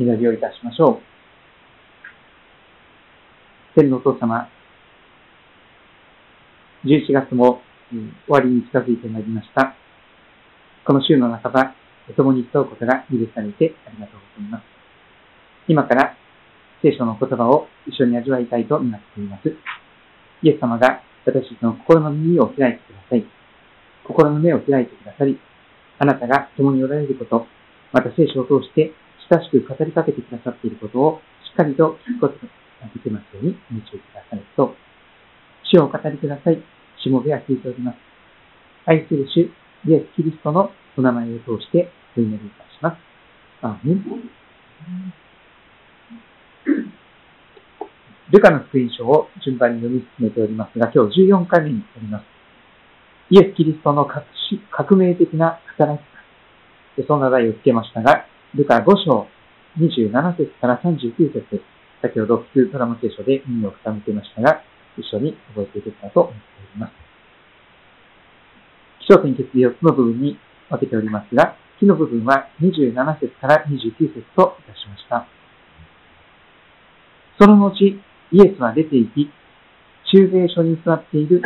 祈りをいたしましょう。天のお父様、11月も終わりに近づいてまいりました。この週の半ば、お共に競うことが許されてありがとうございます。今から聖書の言葉を一緒に味わいたいと願っています。イエス様が私たちの心の耳を開いてください。心の目を開いてくださり、あなたが共におられること、また聖書を通して親しく語りかけてくださっていることをしっかりと聞くことができますようにお導きくださいと、主を語りください。しもべは聞いております。愛する主、イエス・キリストのお名前を通してお祈りいたします。アーメン。ルカの福音書を順番に読み進めておりますが、今日14回目になります。イエス・キリストの革命的な働き方。そんな題をつけましたが、ルカ5章27節から39節先ほど普通ドラマ聖書で耳を傾けましたが、一緒に覚えていけたらと思っております。気象点結4つの部分に分けておりますが、木の部分は27節から29節といたしました。その後、イエスは出て行き、中税所に座っている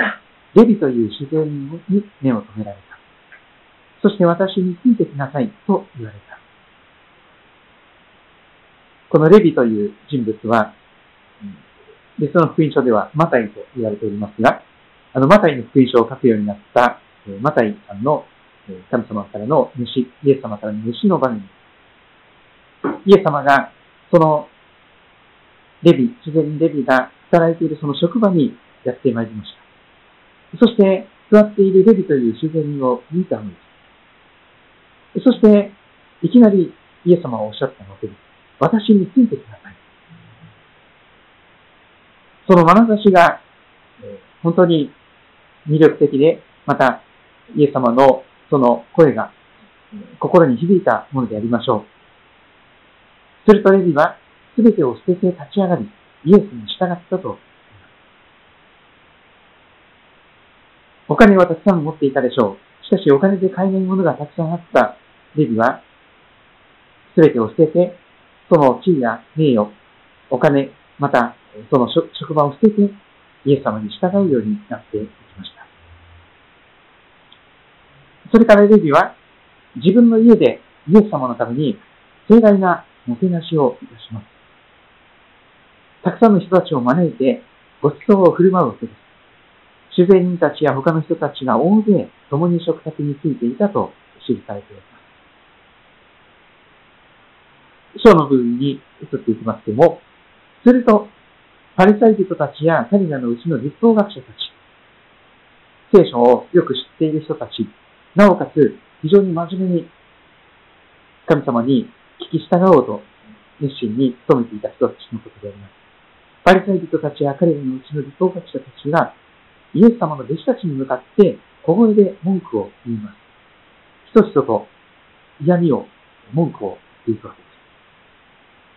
レビという自然に目を留められた。そして私についてきなさいと言われた。このレビという人物は、で、その福音書ではマタイと言われておりますが、あの、マタイの福音書を書くようになった、マタイさんの神様からの主、イエス様からの主の場面イエス様が、その、レビ、自然にレビが働いているその職場にやってまいりました。そして、座っているレビという自然を見たのです。そして、いきなりイエス様はおっしゃったわけです。私についてください。その眼差しが、本当に魅力的で、また、イエス様のその声が心に響いたものでありましょう。するとレビは、すべてを捨てて立ち上がり、イエスに従ったと。お金はたくさん持っていたでしょう。しかしお金で買えないものがたくさんあったレビは、すべてを捨ててその地位や名誉、お金、またその職場を捨ててイエス様に従うようになっていきました。それからレビは自分の家でイエス様のために盛大なもてなしをいたします。たくさんの人たちを招いてご馳走を振る舞うわけです。主税人たちや他の人たちが大勢共に食卓についていたと記されています。章の部分に移っていきますけども、すると、パリサイ人たちや彼らのうちの立法学者たち、聖書をよく知っている人たち、なおかつ非常に真面目に神様に聞き従おうと熱心に努めていた人たちのことであります。パリサイ人たちや彼らのうちの立法学者たちがイエス様の弟子たちに向かって小声で文句を言います。ひとひとと嫌味を、文句を言うわけです。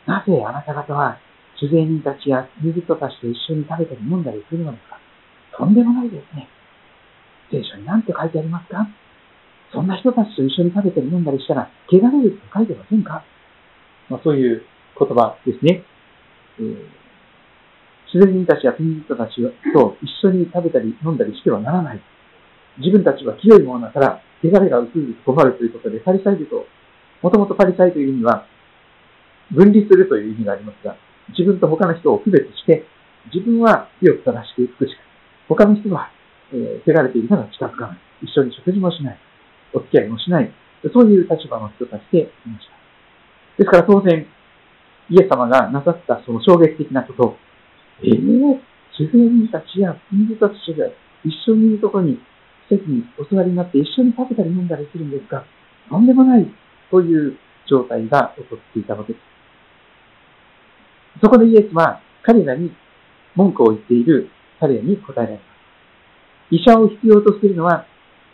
なぜあなた方は主税人たちや罪人たちと一緒に食べたり飲んだりするのですか？とんでもないですね。聖書に何て書いてありますか？そんな人たちと一緒に食べたり飲んだりしたら、汚れると書いてませんか？まあ、そういう言葉ですね。えー、人たちや罪人たちと一緒に食べたり飲んだりしてはならない。自分たちは清いものだから、汚れが移ると困るということで、パリサイ人、もともとパリサイという意味は、分離するという意味がありますが、自分と他の人を区別して、自分は清く正しく美しく、他の人は、えー、汚れているから近づかない。一緒に食事もしない。お付き合いもしない。そういう立場の人たちでいました。ですから当然、イエス様がなさったその衝撃的なこと、ええー、主人たちや国人たちが一緒にいるところに席にお座りになって一緒に食べたり飲んだりするんですが、とんでもないという状態が起こっていたわけです。そこでイエスは彼らに文句を言っている彼らに答えられます。医者を必要としているのは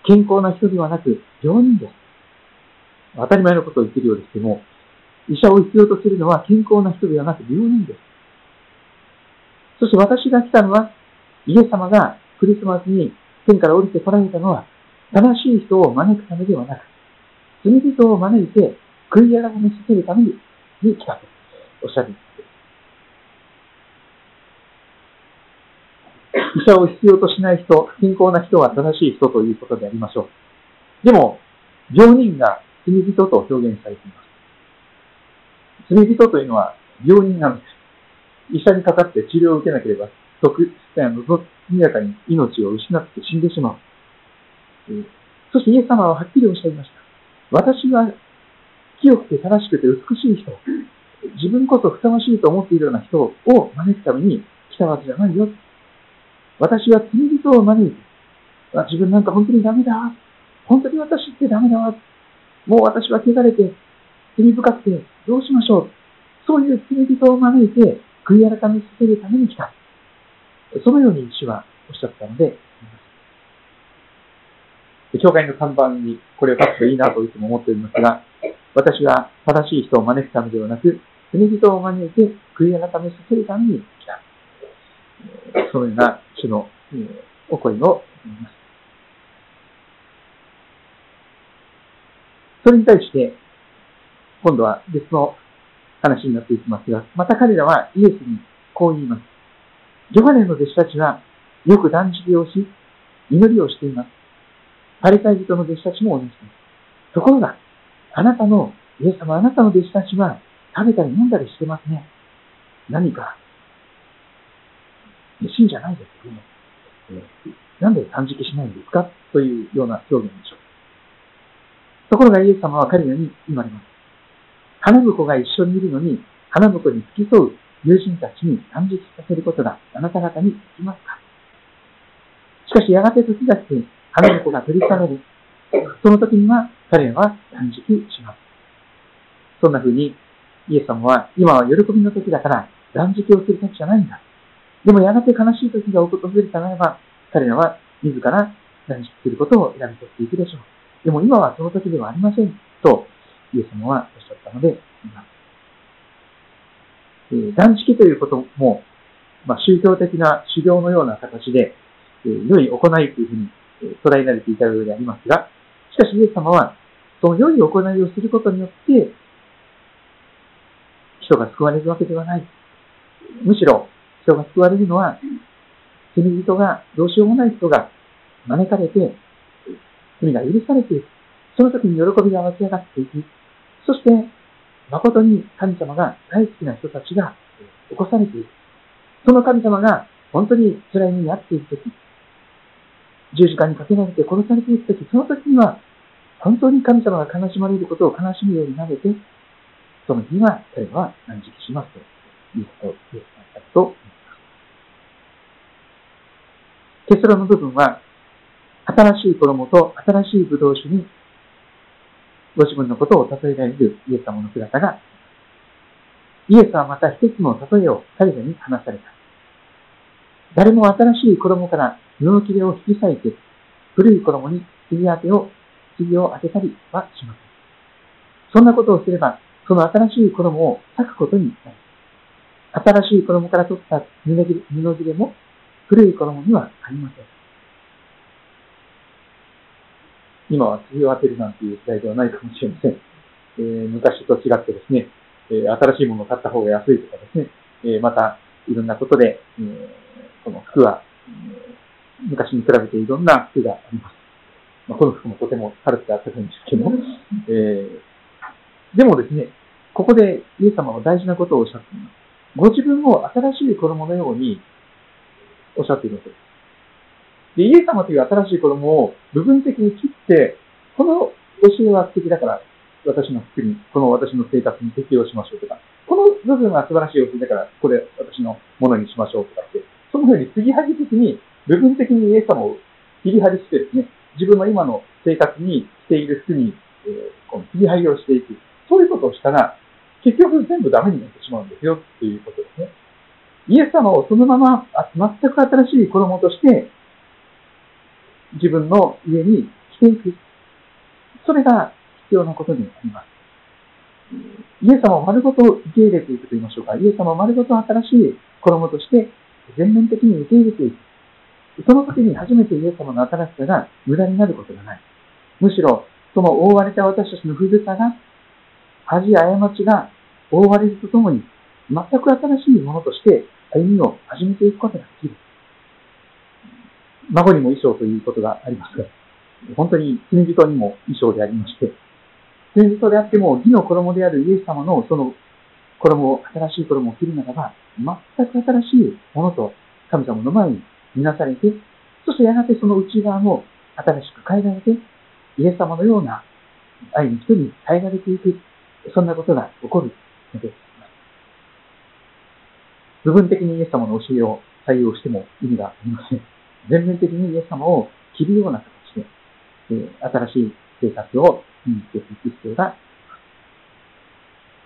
健康な人ではなく病人です。当たり前のことを言っているようですけども、医者を必要とするのは健康な人ではなく病人です。そして私が来たのは、イエス様がクリスマスに天から降りて来られたのは、正しい人を招くためではなく、罪人を招いて悔い改めさせるために来たと。おっしゃるんです。医者を必要としない人、健康な人は正しい人ということでありましょう。でも、病人が罪人と表現されています。罪人というのは病人なんです。医者にかかって治療を受けなければ、即、あの、速やかに命を失って死んでしまう。そしてイエス様ははっきりおっしゃいました。私は清くて正しくて美しい人、自分こそふさわしいと思っているような人を招くために来たわけじゃないよ。私は罪人を招いて、自分なんか本当にダメだ。本当に私ってダメだわ。もう私は汚れて、罪深くて、どうしましょう。そういう罪人を招いて、悔い改めさせるために来た。そのように主はおっしゃったので、教会の看板にこれを書くといいなといつも思っておりますが、私は正しい人を招くためではなく、罪人を招いて悔い改めさせるために来た。そのような主のお声を言います。それに対して、今度は別の話になっていきますが、また彼らはイエスにこう言います。ヨハネの弟子たちはよく断食をし、祈りをしています。パリサイ人の弟子たちも同じです。ところが、あなたの、イエス様、あなたの弟子たちは食べたり飲んだりしてますね。何か、信じゃないですよね。なんで断食しないんですか？というような表現でしょう。ところがイエス様は彼らに言われます。花婿が一緒にいるのに、花婿に付き添う友人たちに断食させることがあなた方にできますか？しかしやがて時が来て、花婿が取り去られ、その時には彼らは断食します。そんな風に、イエス様は今は喜びの時だから断食をする時じゃないんだ。でもやがて悲しい時が訪れたならば、彼らは自ら断食することを選び取っていくでしょう。でも今はその時ではありません。と、イエス様はおっしゃったので、今えー、断食ということも、まあ、宗教的な修行のような形で、えー、良い行いというふうに、えー、捉えられていたようでありますが、しかしイエス様は、その良い行いをすることによって、人が救われるわけではない。むしろ、人が救われるのは、罪人が、どうしようもない人が招かれて、罪が許されていく。その時に喜びが湧き上がっていく。そして、誠に神様が大好きな人たちが起こされていく。その神様が本当に辛い目に遭っていくとき、十字架にかけられて殺されていくとき、その時には本当に神様が悲しまれることを悲しむようになれて、その日は彼は断食しますということを言ったと思います。結論の部分は、新しい衣と新しい葡萄酒にご自分のことを例えられるイエス様の姿が、イエスはまた一つの例えを彼らに話された。誰も新しい衣から布切れを引き裂いて、古い衣に杉当てを、杉を当てたりはしません。そんなことをすれば、その新しい衣を裂くことになる。新しい衣から取った布切れも古い衣にはありません。今は次を当てるなんていう時代ではないかもしれません。えー、昔と違ってですね、えー、新しいものを買った方が安いとかですね、えー、また、いろんなことで、えー、この服は、えー、昔に比べていろんな服があります。まあ、この服もとても軽くて暖かいんですけども、えー、でもですね、ここでイエス様は大事なことをおっしゃっています。ご自分を新しい衣のようにおっしゃっているわけです。で、イエス様という新しい衣を部分的に切って、この教えは素敵だから、私の服に、この私の生活に適用しましょうとか、この部分は素晴らしい教えだから、これ私のものにしましょうとかって、そのように継ぎはぎ的に、部分的にイエス様を切り張りしてですね、自分の今の生活にしている服に、えー、この切り張りをしていく。そういうことをしたら、結局全部ダメになってしまうんですよ、ということですね。イエス様をそのまま、全く新しい衣として自分の家に来ていく。それが必要なことになります。イエス様を丸ごと受け入れていくと言いましょうか。イエス様を丸ごと新しい衣として全面的に受け入れていく。その時に初めてイエス様の新しさが無駄になることがない。むしろ、その覆われた私たちの不具さが、恥や過ちが覆われるとともに、全く新しいものとして歩みを始めていくことができる。孫にも衣装ということがありますが、本当に罪人にも衣装でありまして、罪人であっても義の衣であるイエス様のその衣を、新しい衣を着るならば、全く新しいものと神様の前に見なされて、そしてやがてその内側も新しく変えられて、イエス様のような愛の人に変えられていく、そんなことが起こるのです。部分的にイエス様の教えを採用しても意味がありません。全面的にイエス様を着るような形で、え新しい生活を身につけていく必要がありま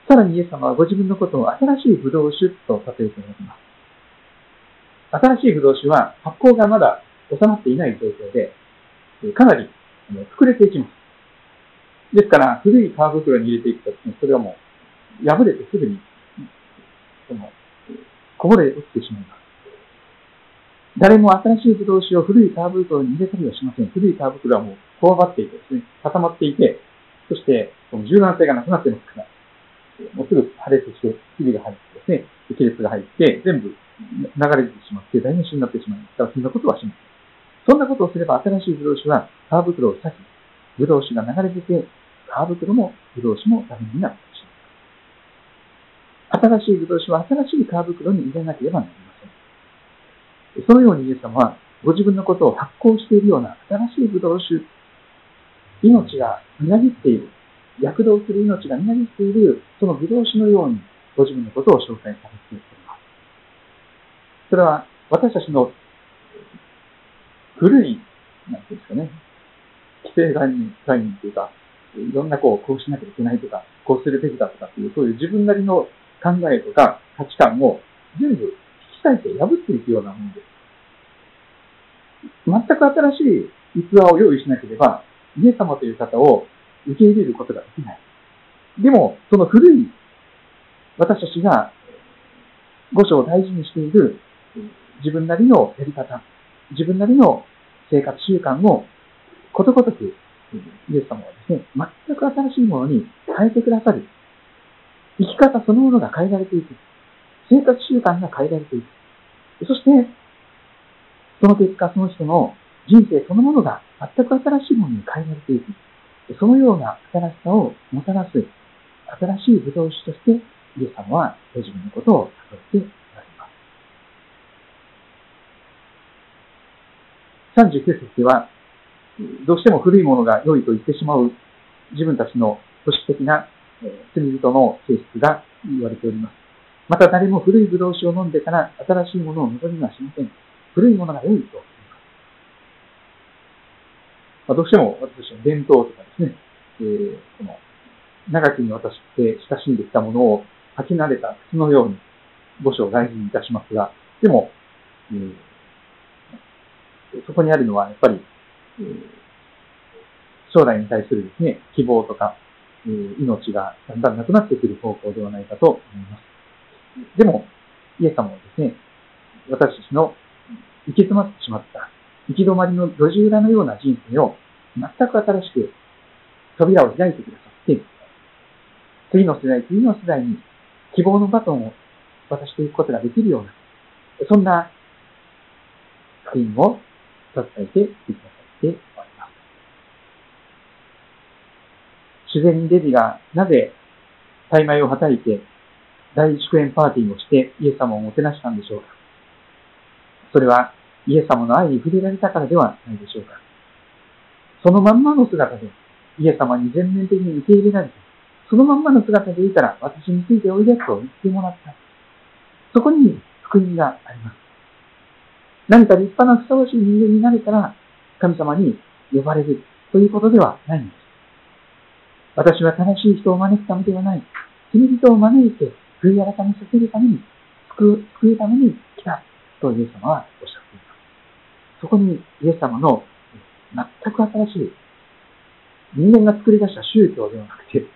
す。さらにイエス様はご自分のことを新しいブドウ酒と例えておられます。新しいブドウ酒は発酵がまだ収まっていない状況で、かなり膨れていきます。ですから、古い皮袋に入れていくとですね、それはもう破れてすぐに、その、こぼれ落ちてしまいます。誰も新しいブドウ酒を古い皮袋に入れたりはしません。古い皮袋はもうこわばっていてですね、固まっていて、そして、その柔軟性がなくなってますから、もうすぐ破裂して、ひびが入ってですね、亀裂が入って、全部流れてしまって、台無しになってしまいますから、そんなことはしません。そんなことをすれば、新しいブドウ酒は皮袋を裂き、ブドウ酒が流れ出て、皮袋もブドウ酒もダメになってしまう。新しいブドウ酒は新しい皮袋に入れなければなりません。そのようにイエス様は、ご自分のことを発行しているような新しいブドウ酒、命がみなぎっている、躍動する命がみなぎっている、そのブドウ酒のように、ご自分のことを紹介されています。それは、私たちの古い、なんていうんですかね、規制概念概念というか、いろんなこう、こうしなきゃいけないとか、こうするべきだとかっていう、そういう自分なりの考えとか価値観を全部引き裂いて破っていくようなものです。全く新しい逸話を用意しなければ、イエス様という方を受け入れることができない。でも、その古い私たちが五章を大事にしている自分なりのやり方、自分なりの生活習慣をことごとくイエス様はですね、全く新しいものに変えてくださる。生き方そのものが変えられていく。生活習慣が変えられていく。そして、その結果、その人の人生そのものが全く新しいものに変えられていく。そのような新しさをもたらす、新しい武道士として、イエス様はご自分のことを例えておられます。39節では、どうしても古いものが良いと言ってしまう自分たちの組織的な罪人の性質が言われております。また誰も古いブドウ酒を飲んでから新しいものを望みはしません。古いものが良いとまあ、どうしても私の伝統とかですね、えー、この長きにわたって親しんできたものを履き慣れた靴のように五章を大事にいたしますが、でも、えー、そこにあるのはやっぱり、えー、将来に対するですね、希望とか、命がだんだんなくなってくる方向ではないかと思います。でも、イエス様はですね、私たちの行き詰まってしまった行き止まりの路地裏のような人生を全く新しく扉を開いてくださって、次の世代、次の世代に希望のバトンを渡していくことができるような、そんな福音を伝えてくださっております。自然にデビがなぜ大米をはたいて大祝宴パーティーをしてイエス様をもてなしたんでしょうか？それはイエス様の愛に触れられたからではないでしょうか？そのまんまの姿で、イエス様に全面的に受け入れられて、そのまんまの姿でいたら、私についておいでと言ってもらった。そこに福音があります。何か立派なふさわしい人間になれたら、神様に呼ばれるということではないんです。私は正しい人を招くためではない。罪人を招いて、悔い改めさせるために、救う、救うために来たとイエス様はおっしゃっています。そこにイエス様の全く新しい、人間が作り出した宗教ではなくて、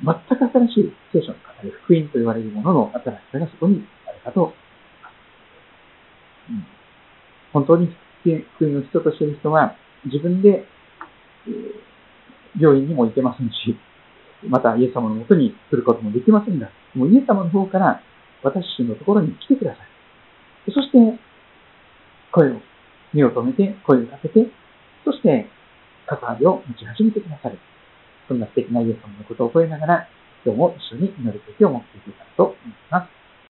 全く新しい聖書の語る福音と言われるものの新しさがそこにあるかと思います。うん、本当に福音の人としている人は自分で、えー、病院にも行けませんし、またイエス様のもとに来ることもできませんが、もうイエス様の方から私のところに来てください。そして、声を、目を止めて、声をかけて、そして、関わりを持ち始めてくださる。そんな素敵なイエス様のことを覚えながら、今日も一緒に祈るべきを持っていけたらと思います。